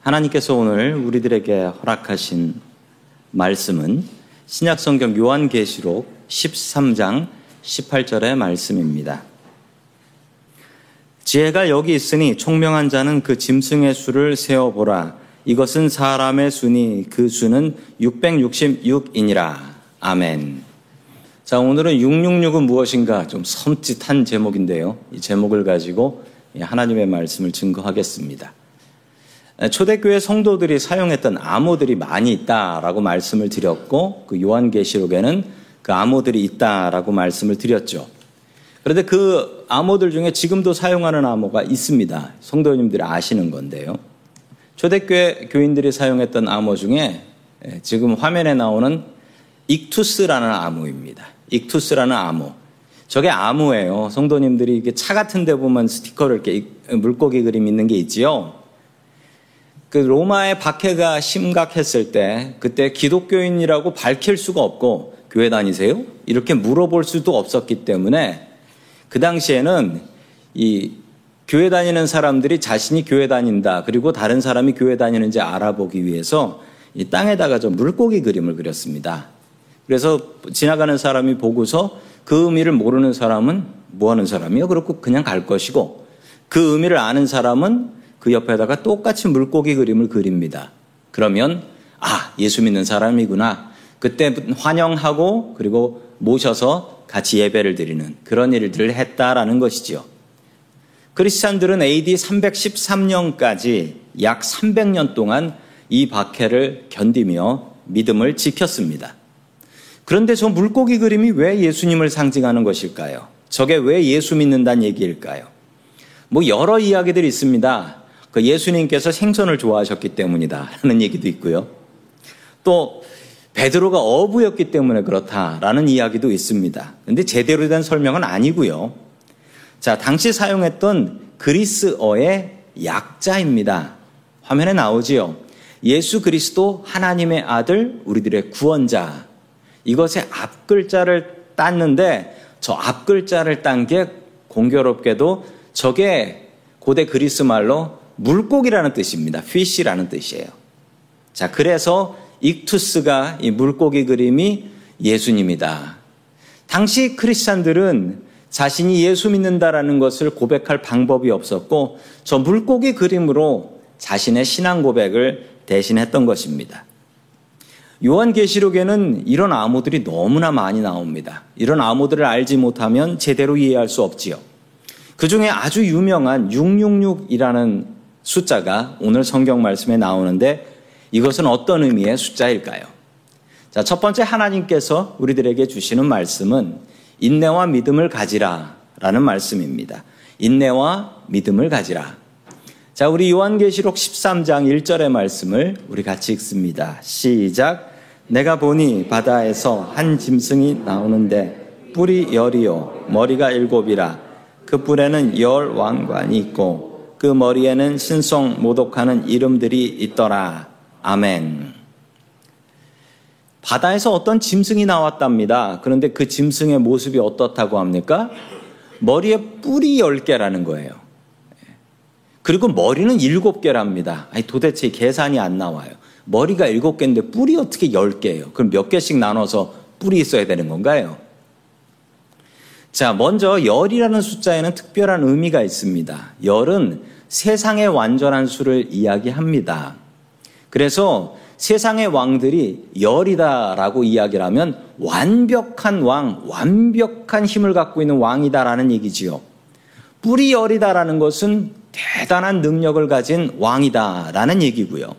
하나님께서 오늘 우리들에게 허락하신 말씀은 신약성경 요한계시록 13장 18절의 말씀입니다. 지혜가 여기 있으니 총명한 자는 그 짐승의 수를 세어보라. 이것은 사람의 수니 그 수는 666이니라. 아멘. 자, 오늘은 666은 무엇인가 좀 섬찟한 제목인데요. 이 제목을 가지고 하나님의 말씀을 증거하겠습니다. 초대교회 성도들이 사용했던 암호들이 많이 있다라고 말씀을 드렸고 그 요한계시록에는 그 암호들이 있다라고 말씀을 드렸죠. 그런데 그 암호들 중에 지금도 사용하는 암호가 있습니다. 성도님들이 아시는 건데요. 초대교회 교인들이 사용했던 암호 중에 지금 화면에 나오는 익투스라는 암호입니다. 익투스라는 암호. 저게 암호예요. 성도님들이 차 같은 데 보면 스티커를 이렇게 물고기 그림 있는 게 있지요. 그 로마의 박해가 심각했을 때 그때 기독교인이라고 밝힐 수가 없고 교회 다니세요? 이렇게 물어볼 수도 없었기 때문에 그 당시에는 이 교회 다니는 사람들이 자신이 교회 다닌다 그리고 다른 사람이 교회 다니는지 알아보기 위해서 이 땅에다가 좀 물고기 그림을 그렸습니다. 그래서 지나가는 사람이 보고서 그 의미를 모르는 사람은 뭐 하는 사람이요? 그렇고 그냥 갈 것이고 그 의미를 아는 사람은 그 옆에다가 똑같이 물고기 그림을 그립니다. 그러면 아 예수 믿는 사람이구나. 그때 환영하고 그리고 모셔서 같이 예배를 드리는 그런 일들을 했다라는 것이지요. 크리스찬들은 AD 313년까지 약 300년 동안 이 박해를 견디며 믿음을 지켰습니다. 그런데 저 물고기 그림이 왜 예수님을 상징하는 것일까요? 저게 왜 예수 믿는다는 얘기일까요? 뭐 여러 이야기들이 있습니다. 그 예수님께서 생선을 좋아하셨기 때문이다 라는 얘기도 있고요. 또 베드로가 어부였기 때문에 그렇다라는 이야기도 있습니다. 근데 제대로 된 설명은 아니고요. 자, 당시 사용했던 그리스어의 약자입니다. 화면에 나오지요. 예수 그리스도 하나님의 아들, 우리들의 구원자. 이것의 앞 글자를 땄는데 저 앞 글자를 딴 게 공교롭게도 저게 고대 그리스 말로 물고기라는 뜻입니다. fish라는 뜻이에요. 자, 그래서 익투스가 이 물고기 그림이 예수님이다. 당시 크리스찬들은 자신이 예수 믿는다라는 것을 고백할 방법이 없었고 저 물고기 그림으로 자신의 신앙 고백을 대신했던 것입니다. 요한계시록에는 이런 암호들이 너무나 많이 나옵니다. 이런 암호들을 알지 못하면 제대로 이해할 수 없지요. 그 중에 아주 유명한 666이라는 숫자가 오늘 성경 말씀에 나오는데 이것은 어떤 의미의 숫자일까요? 자, 첫 번째 하나님께서 우리들에게 주시는 말씀은 인내와 믿음을 가지라 라는 말씀입니다. 인내와 믿음을 가지라. 자, 우리 요한계시록 13장 1절의 말씀을 우리 같이 읽습니다. 시작. 내가 보니 바다에서 한 짐승이 나오는데 뿔이 열이요 머리가 일곱이라 그 뿔에는 열 왕관이 있고 그 머리에는 신성 모독하는 이름들이 있더라. 아멘. 바다에서 어떤 짐승이 나왔답니다. 그런데 그 짐승의 모습이 어떻다고 합니까? 머리에 뿔이 10개라는 거예요. 그리고 머리는 7개랍니다. 아니, 도대체 계산이 안 나와요. 머리가 7개인데 뿔이 어떻게 10개예요? 그럼 몇 개씩 나눠서 뿔이 있어야 되는 건가요? 자, 먼저 열이라는 숫자에는 특별한 의미가 있습니다. 열은 세상의 완전한 수를 이야기합니다. 그래서 세상의 왕들이 열이다라고 이야기를 하면 완벽한 왕, 완벽한 힘을 갖고 있는 왕이다라는 얘기지요. 뿌리 열이다라는 것은 대단한 능력을 가진 왕이다라는 얘기고요.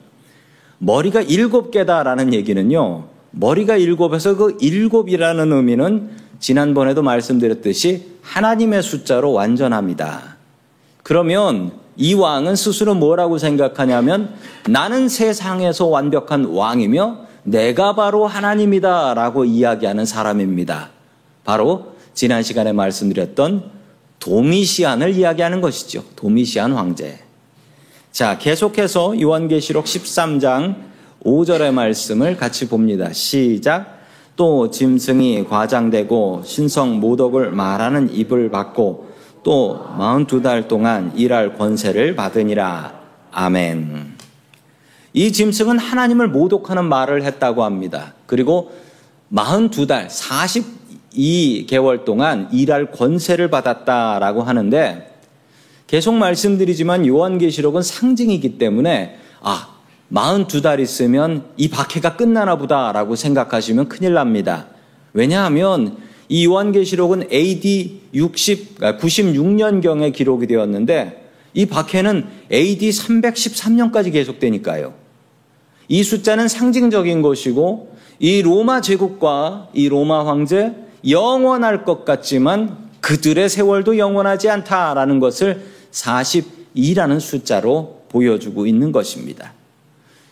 머리가 일곱 개다라는 얘기는요. 머리가 일곱에서 그 일곱이라는 의미는 지난번에도 말씀드렸듯이 하나님의 숫자로 완전합니다. 그러면 이 왕은 스스로 뭐라고 생각하냐면 나는 세상에서 완벽한 왕이며 내가 바로 하나님이다 라고 이야기하는 사람입니다. 바로 지난 시간에 말씀드렸던 도미시안을 이야기하는 것이죠. 도미시안 황제. 자, 계속해서 요한계시록 13장 5절의 말씀을 같이 봅니다. 시작. 또 짐승이 과장되고 신성 모독을 말하는 입을 받고 또 42달 동안 일할 권세를 받으니라. 아멘. 이 짐승은 하나님을 모독하는 말을 했다고 합니다. 그리고 42달, 42개월 동안 일할 권세를 받았다라고 하는데 계속 말씀드리지만 요한계시록은 상징이기 때문에 아, 42달 있으면 이 박해가 끝나나 보다라고 생각하시면 큰일 납니다. 왜냐하면 이 요한계시록은 AD 60, 96년경에 기록이 되었는데 이 박해는 AD 313년까지 계속되니까요. 이 숫자는 상징적인 것이고 이 로마 제국과 이 로마 황제 영원할 것 같지만 그들의 세월도 영원하지 않다라는 것을 42라는 숫자로 보여주고 있는 것입니다.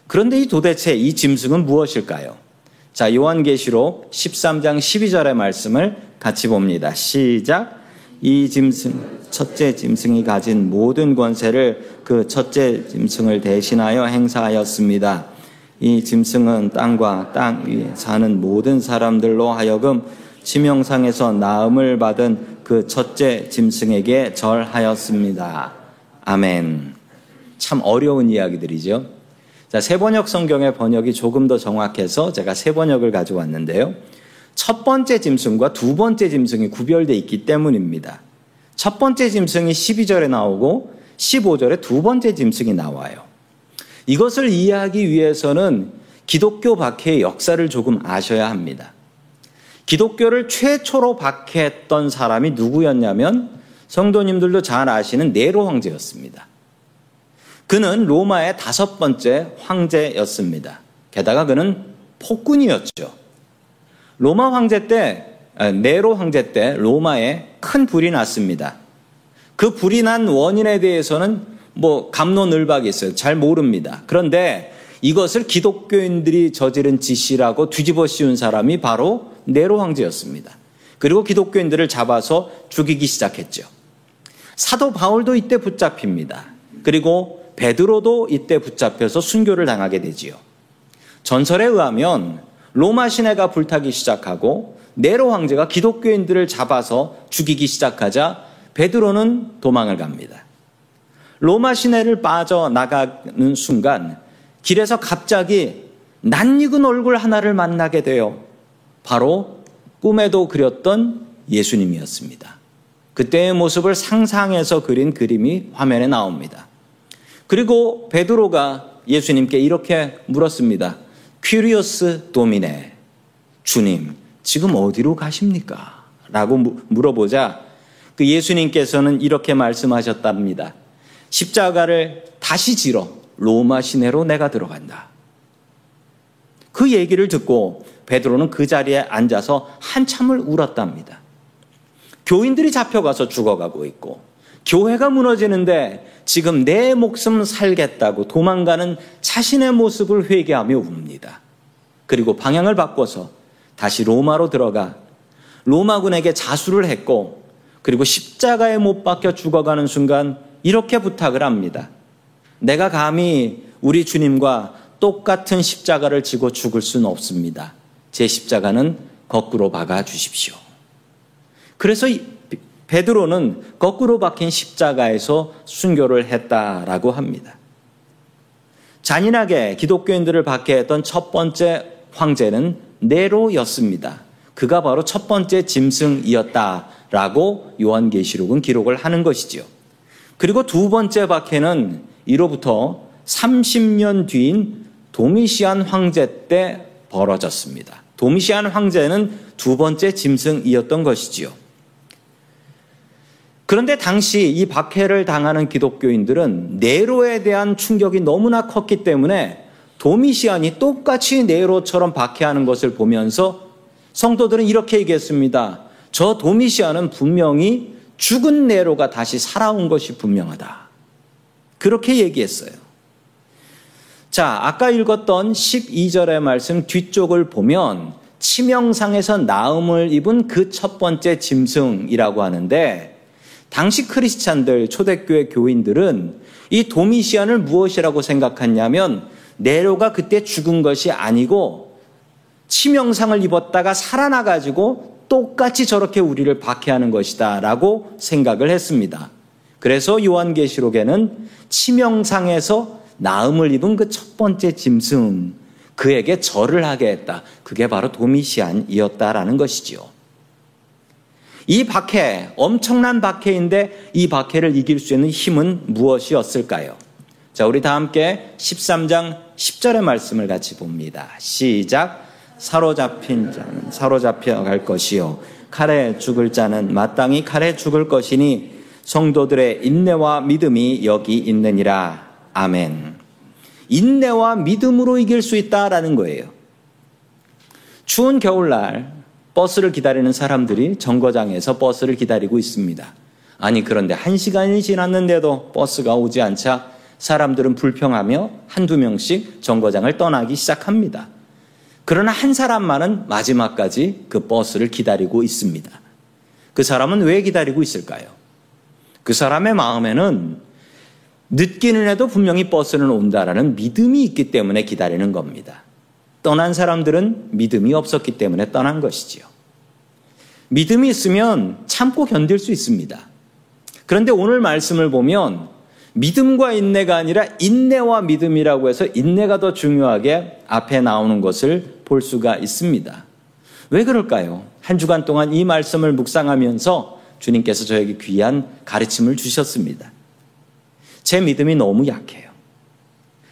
그런데 이 도대체 이 짐승은 무엇일까요? 자, 요한계시록 13장 12절의 말씀을 같이 봅니다. 시작. 이 짐승, 첫째 짐승이 가진 모든 권세를 그 첫째 짐승을 대신하여 행사하였습니다. 이 짐승은 땅과 땅 위에 사는 모든 사람들로 하여금 치명상에서 나음을 받은 그 첫째 짐승에게 절하였습니다. 아멘. 참 어려운 이야기들이죠. 자, 세 번역 성경의 번역이 조금 더 정확해서 제가 세 번역을 가져왔는데요. 첫 번째 짐승과 두 번째 짐승이 구별되어 있기 때문입니다. 첫 번째 짐승이 12절에 나오고 15절에 두 번째 짐승이 나와요. 이것을 이해하기 위해서는 기독교 박해의 역사를 조금 아셔야 합니다. 기독교를 최초로 박해했던 사람이 누구였냐면 성도님들도 잘 아시는 네로 황제였습니다. 그는 로마의 다섯 번째 황제였습니다. 게다가 그는 폭군이었죠. 로마 황제 때, 아, 네로 황제 때 로마에 큰 불이 났습니다. 그 불이 난 원인에 대해서는 뭐 감론을박이 있어요. 잘 모릅니다. 그런데 이것을 기독교인들이 저지른 짓이라고 뒤집어 씌운 사람이 바로 네로 황제였습니다. 그리고 기독교인들을 잡아서 죽이기 시작했죠. 사도 바울도 이때 붙잡힙니다. 그리고 베드로도 이때 붙잡혀서 순교를 당하게 되지요. 전설에 의하면 로마 시내가 불타기 시작하고 네로 황제가 기독교인들을 잡아서 죽이기 시작하자 베드로는 도망을 갑니다. 로마 시내를 빠져나가는 순간 길에서 갑자기 낯익은 얼굴 하나를 만나게 되어 바로 꿈에도 그렸던 예수님이었습니다. 그때의 모습을 상상해서 그린 그림이 화면에 나옵니다. 그리고 베드로가 예수님께 이렇게 물었습니다. 퀴리어스 도미네. 주님, 지금 어디로 가십니까? 라고 물어보자 그 예수님께서는 이렇게 말씀하셨답니다. 십자가를 다시 지러 로마 시내로 내가 들어간다. 그 얘기를 듣고 베드로는 그 자리에 앉아서 한참을 울었답니다. 교인들이 잡혀가서 죽어가고 있고 교회가 무너지는데 지금 내 목숨 살겠다고 도망가는 자신의 모습을 회개하며 웁니다. 그리고 방향을 바꿔서 다시 로마로 들어가 로마군에게 자수를 했고 그리고 십자가에 못 박혀 죽어가는 순간 이렇게 부탁을 합니다. 내가 감히 우리 주님과 똑같은 십자가를 지고 죽을 수는 없습니다. 제 십자가는 거꾸로 박아 주십시오. 그래서 베드로는 거꾸로 박힌 십자가에서 순교를 했다라고 합니다. 잔인하게 기독교인들을 박해했던 첫 번째 황제는 네로였습니다. 그가 바로 첫 번째 짐승이었다라고 요한계시록은 기록을 하는 것이지요. 그리고 두 번째 박해는 이로부터 30년 뒤인 도미시안 황제 때 벌어졌습니다. 도미시안 황제는 두 번째 짐승이었던 것이지요. 그런데 당시 이 박해를 당하는 기독교인들은 네로에 대한 충격이 너무나 컸기 때문에 도미시안이 똑같이 네로처럼 박해하는 것을 보면서 성도들은 이렇게 얘기했습니다. 저 도미시안은 분명히 죽은 네로가 다시 살아온 것이 분명하다. 그렇게 얘기했어요. 자, 아까 읽었던 12절의 말씀 뒤쪽을 보면 치명상에서 나음을 입은 그 첫 번째 짐승이라고 하는데 당시 크리스찬들 초대교회 교인들은 이 도미시안을 무엇이라고 생각했냐면 네로가 그때 죽은 것이 아니고 치명상을 입었다가 살아나 가지고 똑같이 저렇게 우리를 박해하는 것이다라고 생각을 했습니다. 그래서 요한계시록에는 치명상에서 나음을 입은 그 첫 번째 짐승, 그에게 절을 하게 했다. 그게 바로 도미시안이었다라는 것이지요. 이 박해, 엄청난 박해인데 이 박해를 이길 수 있는 힘은 무엇이었을까요? 자, 우리 다 함께 13장 10절의 말씀을 같이 봅니다. 시작. 사로잡힌 자는 사로잡혀 갈 것이요. 칼에 죽을 자는 마땅히 칼에 죽을 것이니 성도들의 인내와 믿음이 여기 있느니라. 아멘. 인내와 믿음으로 이길 수 있다라는 거예요. 추운 겨울날 버스를 기다리는 사람들이 정거장에서 버스를 기다리고 있습니다. 아니, 그런데 한 시간이 지났는데도 버스가 오지 않자 사람들은 불평하며 한두 명씩 정거장을 떠나기 시작합니다. 그러나 한 사람만은 마지막까지 그 버스를 기다리고 있습니다. 그 사람은 왜 기다리고 있을까요? 그 사람의 마음에는 늦기는 해도 분명히 버스는 온다라는 믿음이 있기 때문에 기다리는 겁니다. 떠난 사람들은 믿음이 없었기 때문에 떠난 것이지요. 믿음이 있으면 참고 견딜 수 있습니다. 그런데 오늘 말씀을 보면 믿음과 인내가 아니라 인내와 믿음이라고 해서 인내가 더 중요하게 앞에 나오는 것을 볼 수가 있습니다. 왜 그럴까요? 한 주간 동안 이 말씀을 묵상하면서 주님께서 저에게 귀한 가르침을 주셨습니다. 제 믿음이 너무 약해요.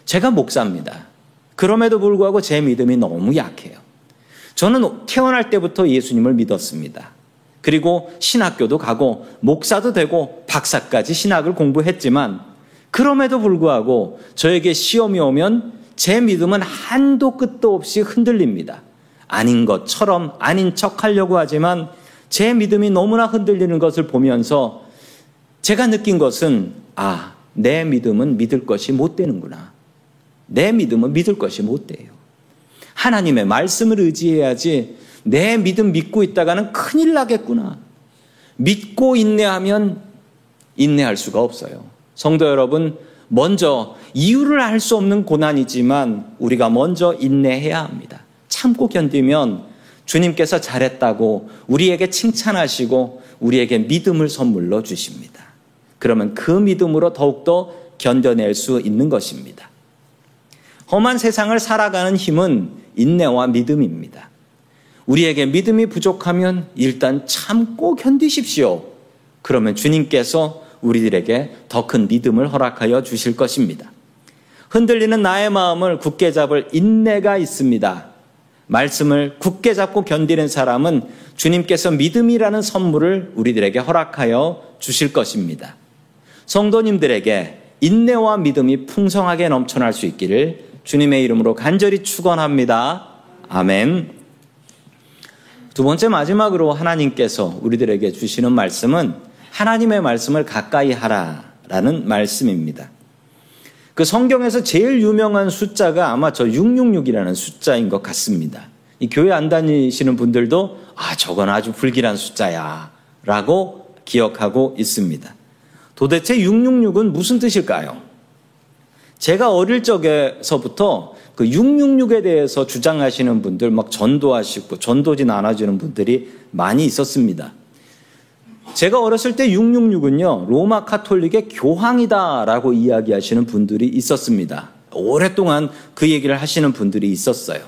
제가 목사입니다. 그럼에도 불구하고 제 믿음이 너무 약해요. 저는 태어날 때부터 예수님을 믿었습니다. 그리고 신학교도 가고 목사도 되고 박사까지 신학을 공부했지만 그럼에도 불구하고 저에게 시험이 오면 제 믿음은 한도 끝도 없이 흔들립니다. 아닌 것처럼 아닌 척 하려고 하지만 제 믿음이 너무나 흔들리는 것을 보면서 제가 느낀 것은 아, 내 믿음은 믿을 것이 못 되는구나. 내 믿음은 믿을 것이 못 돼요. 하나님의 말씀을 의지해야지 내 믿음 믿고 있다가는 큰일 나겠구나. 믿고 인내하면 인내할 수가 없어요. 성도 여러분, 먼저 이유를 알 수 없는 고난이지만 우리가 먼저 인내해야 합니다. 참고 견디면 주님께서 잘했다고 우리에게 칭찬하시고 우리에게 믿음을 선물로 주십니다. 그러면 그 믿음으로 더욱더 견뎌낼 수 있는 것입니다. 험한 세상을 살아가는 힘은 인내와 믿음입니다. 우리에게 믿음이 부족하면 일단 참고 견디십시오. 그러면 주님께서 우리들에게 더 큰 믿음을 허락하여 주실 것입니다. 흔들리는 나의 마음을 굳게 잡을 인내가 있습니다. 말씀을 굳게 잡고 견디는 사람은 주님께서 믿음이라는 선물을 우리들에게 허락하여 주실 것입니다. 성도님들에게 인내와 믿음이 풍성하게 넘쳐날 수 있기를 주님의 이름으로 간절히 축원합니다. 아멘. 두 번째 마지막으로 하나님께서 우리들에게 주시는 말씀은 하나님의 말씀을 가까이 하라라는 말씀입니다. 그 성경에서 제일 유명한 숫자가 아마 저 666이라는 숫자인 것 같습니다. 이 교회 안 다니시는 분들도 아, 저건 아주 불길한 숫자야. 라고 기억하고 있습니다. 도대체 666은 무슨 뜻일까요? 제가 어릴 적에서부터 그 666에 대해서 주장하시는 분들 막 전도하시고 전도지 나눠주는 분들이 많이 있었습니다. 제가 어렸을 때 666은요, 로마 카톨릭의 교황이다라고 이야기하시는 분들이 있었습니다. 오랫동안 그 얘기를 하시는 분들이 있었어요.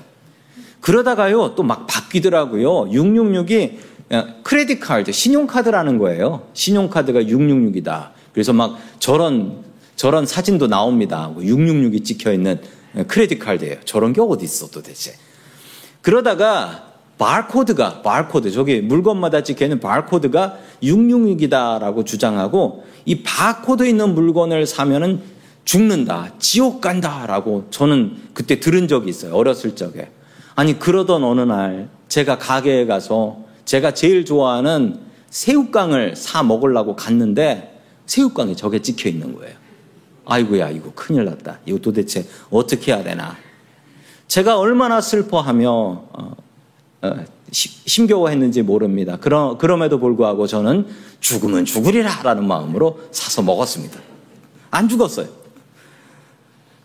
그러다가요, 또 막 바뀌더라고요. 666이 크레딧 카드, 신용카드라는 거예요. 신용카드가 666이다. 그래서 막 저런 저런 사진도 나옵니다. 666이 찍혀 있는 크레딧 카드예요. 저런 게 어디 있어 도대체. 그러다가 바코드가 바코드 저기 물건마다 찍혀 있는 바코드가 666이다라고 주장하고 이 바코드 있는 물건을 사면은 죽는다, 지옥 간다라고 저는 그때 들은 적이 있어요. 어렸을 적에. 아니 그러던 어느 날 제가 가게에 가서 제가 제일 좋아하는 새우깡을 사 먹으려고 갔는데 새우깡이 저게 찍혀 있는 거예요. 아이고야, 이거 큰일 났다. 이거 도대체 어떻게 해야 되나. 제가 얼마나 슬퍼하며, 어, 어, 심겨워했는지 모릅니다. 그러, 그럼에도 불구하고 저는 죽으면 죽으리라 라는 마음으로 사서 먹었습니다. 안 죽었어요.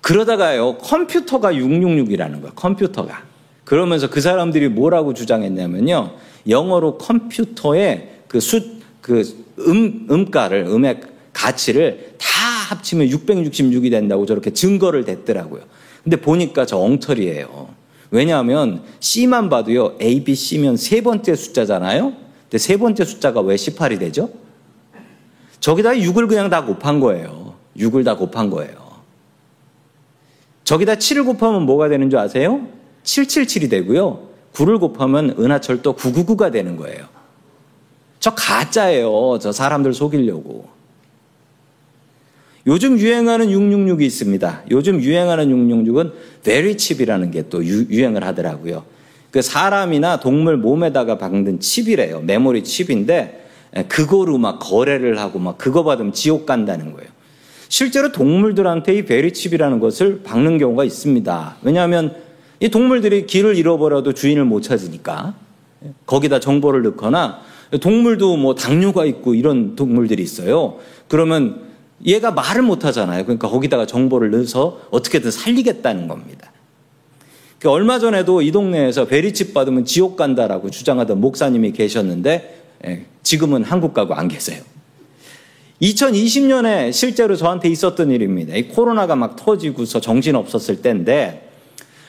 그러다가요, 컴퓨터가 666이라는 거예요. 컴퓨터가. 그러면서 그 사람들이 뭐라고 주장했냐면요. 영어로 컴퓨터의 그 수, 그 음, 음가를, 음의 가치를 다 합치면 666이 된다고 저렇게 증거를 댔더라고요. 근데 보니까 저 엉터리예요. 왜냐하면 C만 봐도요, A, B, C면 세 번째 숫자잖아요? 근데 세 번째 숫자가 왜 18이 되죠? 저기다 6을 그냥 다 곱한 거예요. 6을 다 곱한 거예요. 저기다 7을 곱하면 뭐가 되는 줄 아세요? 777이 되고요. 9를 곱하면 은하철도 999가 되는 거예요. 저 가짜예요. 저 사람들 속이려고. 요즘 유행하는 666이 있습니다. 요즘 유행하는 666은 very chip이라는 게 또 유행을 하더라고요. 그 사람이나 동물 몸에다가 박는 칩이래요. 메모리 칩인데 그거로 막 거래를 하고 막 그거 받으면 지옥 간다는 거예요. 실제로 동물들한테 이 베리 칩이라는 것을 박는 경우가 있습니다. 왜냐하면 이 동물들이 길을 잃어버려도 주인을 못 찾으니까 거기다 정보를 넣거나 동물도 뭐 당뇨가 있고 이런 동물들이 있어요. 그러면 얘가 말을 못 하잖아요. 그러니까 거기다가 정보를 넣어서 어떻게든 살리겠다는 겁니다. 그 얼마 전에도 이 동네에서 베리칩 받으면 지옥 간다라고 주장하던 목사님이 계셨는데 예, 지금은 한국 가고 안 계세요. 2020년에 실제로 저한테 있었던 일입니다. 이 코로나가 막 터지고서 정신 없었을 때인데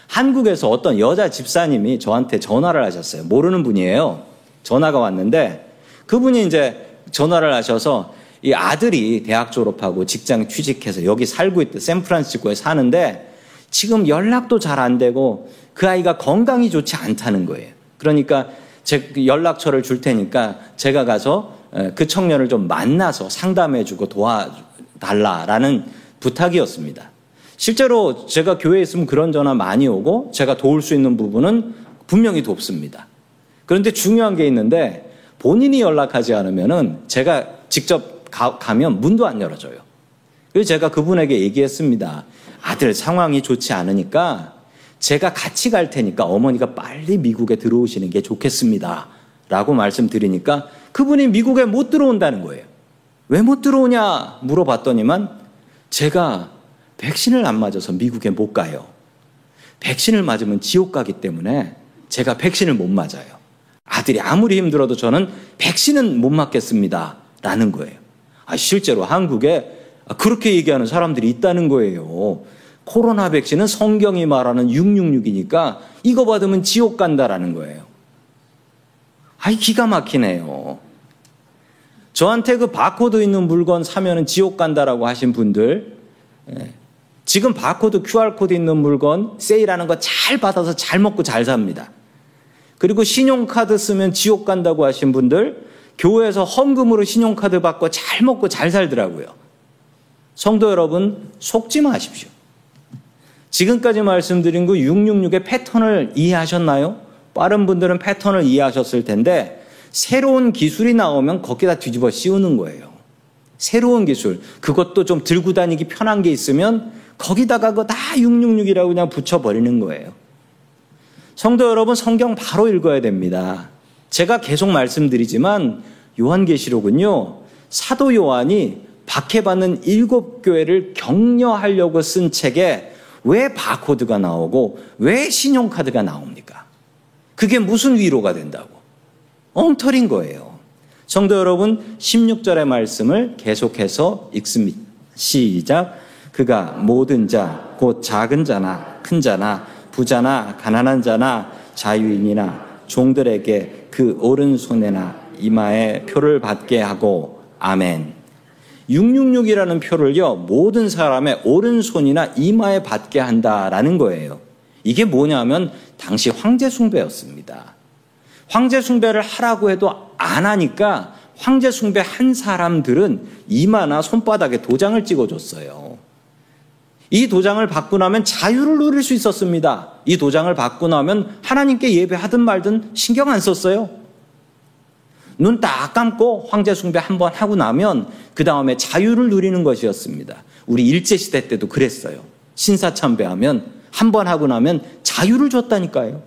한국에서 어떤 여자 집사님이 저한테 전화를 하셨어요. 모르는 분이에요. 전화가 왔는데 그분이 이제 전화를 하셔서 이 아들이 대학 졸업하고 직장 취직해서 여기 살고 있대. 샌프란시스코에 사는데 지금 연락도 잘 안 되고 그 아이가 건강이 좋지 않다는 거예요. 그러니까 제 연락처를 줄 테니까 제가 가서 그 청년을 좀 만나서 상담해주고 도와달라라는 부탁이었습니다. 실제로 제가 교회에 있으면 그런 전화 많이 오고 제가 도울 수 있는 부분은 분명히 돕습니다. 그런데 중요한 게 있는데 본인이 연락하지 않으면은 제가 직접 가, 면 문도 안 열어줘요. 그래서 제가 그분에게 얘기했습니다. 아들 상황이 좋지 않으니까 제가 같이 갈 테니까 어머니가 빨리 미국에 들어오시는 게 좋겠습니다. 라고 말씀드리니까 그분이 미국에 못 들어온다는 거예요. 왜 못 들어오냐 물어봤더니만 제가 백신을 안 맞아서 미국에 못 가요. 백신을 맞으면 지옥 가기 때문에 제가 백신을 못 맞아요. 아들이 아무리 힘들어도 저는 백신은 못 맞겠습니다. 라는 거예요. 아, 실제로 한국에 그렇게 얘기하는 사람들이 있다는 거예요. 코로나 백신은 성경이 말하는 666이니까 이거 받으면 지옥 간다라는 거예요. 아이, 기가 막히네요. 저한테 그 바코드 있는 물건 사면은 지옥 간다라고 하신 분들, 예. 지금 바코드, QR코드 있는 물건 세일하는 거 잘 받아서 잘 먹고 잘 삽니다. 그리고 신용카드 쓰면 지옥 간다고 하신 분들, 교회에서 헌금으로 신용카드 받고 잘 먹고 잘 살더라고요. 성도 여러분, 속지 마십시오. 지금까지 말씀드린 그 666의 패턴을 이해하셨나요? 빠른 분들은 패턴을 이해하셨을 텐데, 새로운 기술이 나오면 거기다 뒤집어 씌우는 거예요. 새로운 기술. 그것도 좀 들고 다니기 편한 게 있으면 거기다가 그거 다 666이라고 그냥 붙여버리는 거예요. 성도 여러분, 성경 바로 읽어야 됩니다. 제가 계속 말씀드리지만 요한계시록은요, 사도 요한이 박해받는 일곱 교회를 격려하려고 쓴 책에 왜 바코드가 나오고 왜 신용카드가 나옵니까? 그게 무슨 위로가 된다고? 엉터린 거예요. 성도 여러분, 16절의 말씀을 계속해서 읽습니다. 시작. 그가 모든 자, 곧 작은 자나 큰 자나 부자나 가난한 자나 자유인이나 종들에게 그 오른손에나 이마에 표를 받게 하고 아멘. 666이라는 표를요, 모든 사람의 오른손이나 이마에 받게 한다라는 거예요. 이게 뭐냐면 당시 황제 숭배였습니다. 황제 숭배를 하라고 해도 안 하니까 황제 숭배 한 사람들은 이마나 손바닥에 도장을 찍어줬어요. 이 도장을 받고 나면 자유를 누릴 수 있었습니다. 이 도장을 받고 나면 하나님께 예배하든 말든 신경 안 썼어요. 눈 딱 감고 황제 숭배 한 번 하고 나면 그 다음에 자유를 누리는 것이었습니다. 우리 일제시대 때도 그랬어요. 신사참배하면 한 번 하고 나면 자유를 줬다니까요.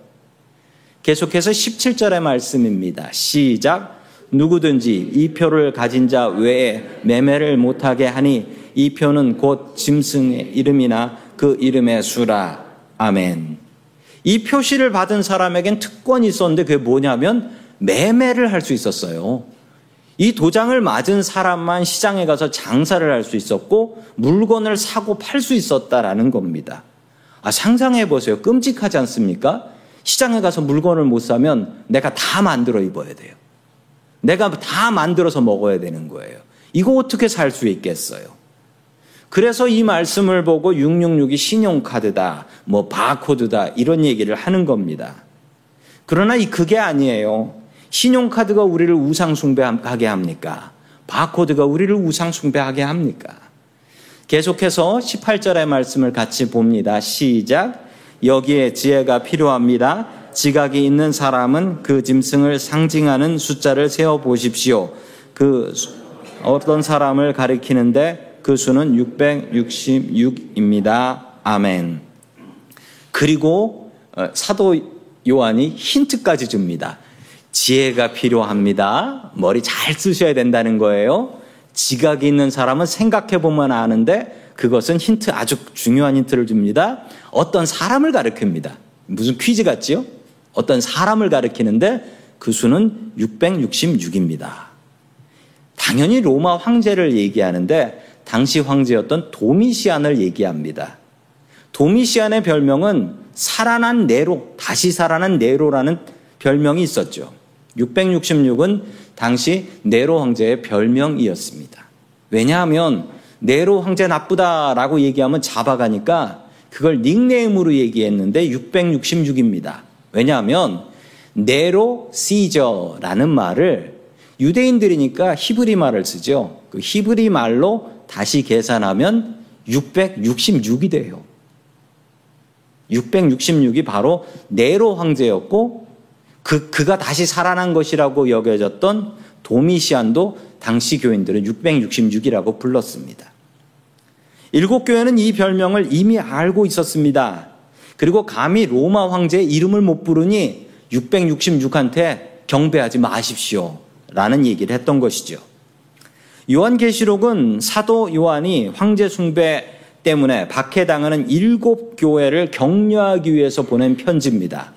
계속해서 17절의 말씀입니다. 시작. 누구든지 이 표를 가진 자 외에 매매를 못하게 하니 이 표는 곧 짐승의 이름이나 그 이름의 수라. 아멘. 이 표시를 받은 사람에겐 특권이 있었는데 그게 뭐냐면 매매를 할 수 있었어요. 이 도장을 맞은 사람만 시장에 가서 장사를 할 수 있었고 물건을 사고 팔 수 있었다라는 겁니다. 아, 상상해 보세요. 끔찍하지 않습니까? 시장에 가서 물건을 못 사면 내가 다 만들어 입어야 돼요. 내가 다 만들어서 먹어야 되는 거예요. 이거 어떻게 살 수 있겠어요? 그래서 이 말씀을 보고 666이 신용카드다, 뭐 바코드다, 이런 얘기를 하는 겁니다. 그러나 이 그게 아니에요. 신용카드가 우리를 우상숭배하게 합니까? 바코드가 우리를 우상숭배하게 합니까? 계속해서 18절의 말씀을 같이 봅니다. 시작. 여기에 지혜가 필요합니다. 지각이 있는 사람은 그 짐승을 상징하는 숫자를 세어 보십시오. 그 어떤 사람을 가리키는데 그 수는 666입니다. 아멘. 그리고 어, 사도 요한이 힌트까지 줍니다. 지혜가 필요합니다. 머리 잘 쓰셔야 된다는 거예요. 지각이 있는 사람은 생각해 보면 아는데 그것은 힌트 아주 중요한 힌트를 줍니다. 어떤 사람을 가리킵니다. 무슨 퀴즈 같지요? 어떤 사람을 가리키는데 그 수는 666입니다. 당연히 로마 황제를 얘기하는데 당시 황제였던 도미시안을 얘기합니다. 도미시안의 별명은 살아난 네로, 다시 살아난 네로라는 별명이 있었죠. 666은 당시 네로 황제의 별명이었습니다. 왜냐하면 네로 황제 나쁘다라고 얘기하면 잡아가니까 그걸 닉네임으로 얘기했는데 666입니다. 왜냐하면 네로 시저라는 말을 유대인들이니까 히브리 말을 쓰죠. 그 히브리 말로 다시 계산하면 666이 돼요. 666이 바로 네로 황제였고 그, 그가 다시 살아난 것이라고 여겨졌던 도미시안도 당시 교인들은 666이라고 불렀습니다. 일곱 교회는 이 별명을 이미 알고 있었습니다. 그리고 감히 로마 황제의 이름을 못 부르니 666한테 경배하지 마십시오. 라는 얘기를 했던 것이죠. 요한계시록은 사도 요한이 황제 숭배 때문에 박해당하는 일곱 교회를 격려하기 위해서 보낸 편지입니다.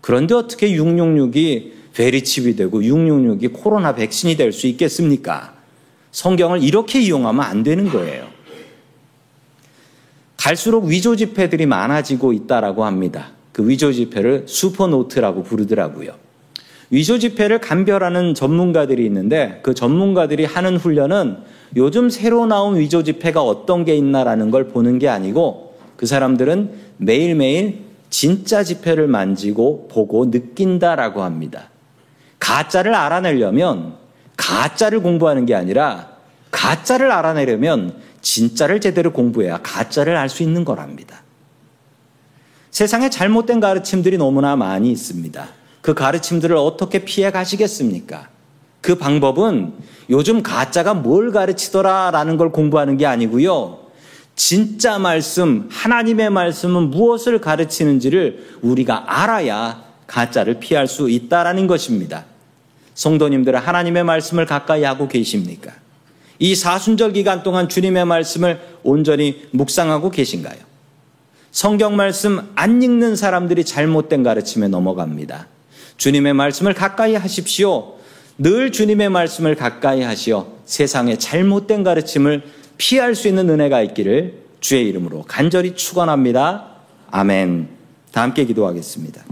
그런데 어떻게 666이 베리칩이 되고 666이 코로나 백신이 될 수 있겠습니까? 성경을 이렇게 이용하면 안 되는 거예요. 갈수록 위조 지폐들이 많아지고 있다라고 합니다. 그 위조 지폐를 슈퍼노트라고 부르더라고요. 위조 지폐를 감별하는 전문가들이 있는데 그 전문가들이 하는 훈련은 요즘 새로 나온 위조 지폐가 어떤 게 있나라는 걸 보는 게 아니고 그 사람들은 매일매일 진짜 지폐를 만지고 보고 느낀다라고 합니다. 가짜를 알아내려면 가짜를 공부하는 게 아니라 가짜를 알아내려면 진짜를 제대로 공부해야 가짜를 알 수 있는 거랍니다. 세상에 잘못된 가르침들이 너무나 많이 있습니다. 그 가르침들을 어떻게 피해 가시겠습니까? 그 방법은 요즘 가짜가 뭘 가르치더라라는 걸 공부하는 게 아니고요. 진짜 말씀, 하나님의 말씀은 무엇을 가르치는지를 우리가 알아야 가짜를 피할 수 있다라는 것입니다. 성도님들은 하나님의 말씀을 가까이 하고 계십니까? 이 사순절 기간 동안 주님의 말씀을 온전히 묵상하고 계신가요? 성경 말씀 안 읽는 사람들이 잘못된 가르침에 넘어갑니다. 주님의 말씀을 가까이 하십시오. 늘 주님의 말씀을 가까이 하시어 세상의 잘못된 가르침을 피할 수 있는 은혜가 있기를 주의 이름으로 간절히 축원합니다. 아멘. 다 함께 기도하겠습니다.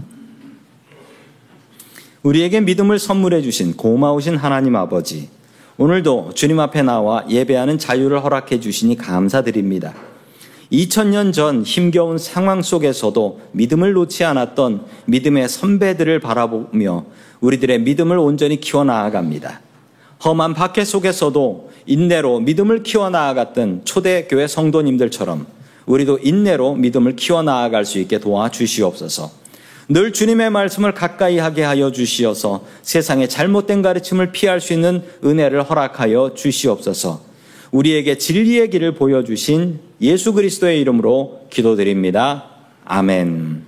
우리에게 믿음을 선물해 주신 고마우신 하나님 아버지, 오늘도 주님 앞에 나와 예배하는 자유를 허락해 주시니 감사드립니다. 2000년 전 힘겨운 상황 속에서도 믿음을 놓지 않았던 믿음의 선배들을 바라보며 우리들의 믿음을 온전히 키워나아갑니다. 험한 박해 속에서도 인내로 믿음을 키워나아갔던 초대교회 성도님들처럼 우리도 인내로 믿음을 키워나아갈 수 있게 도와주시옵소서. 늘 주님의 말씀을 가까이 하게 하여 주시어서 세상의 잘못된 가르침을 피할 수 있는 은혜를 허락하여 주시옵소서. 우리에게 진리의 길을 보여주신 예수 그리스도의 이름으로 기도드립니다. 아멘.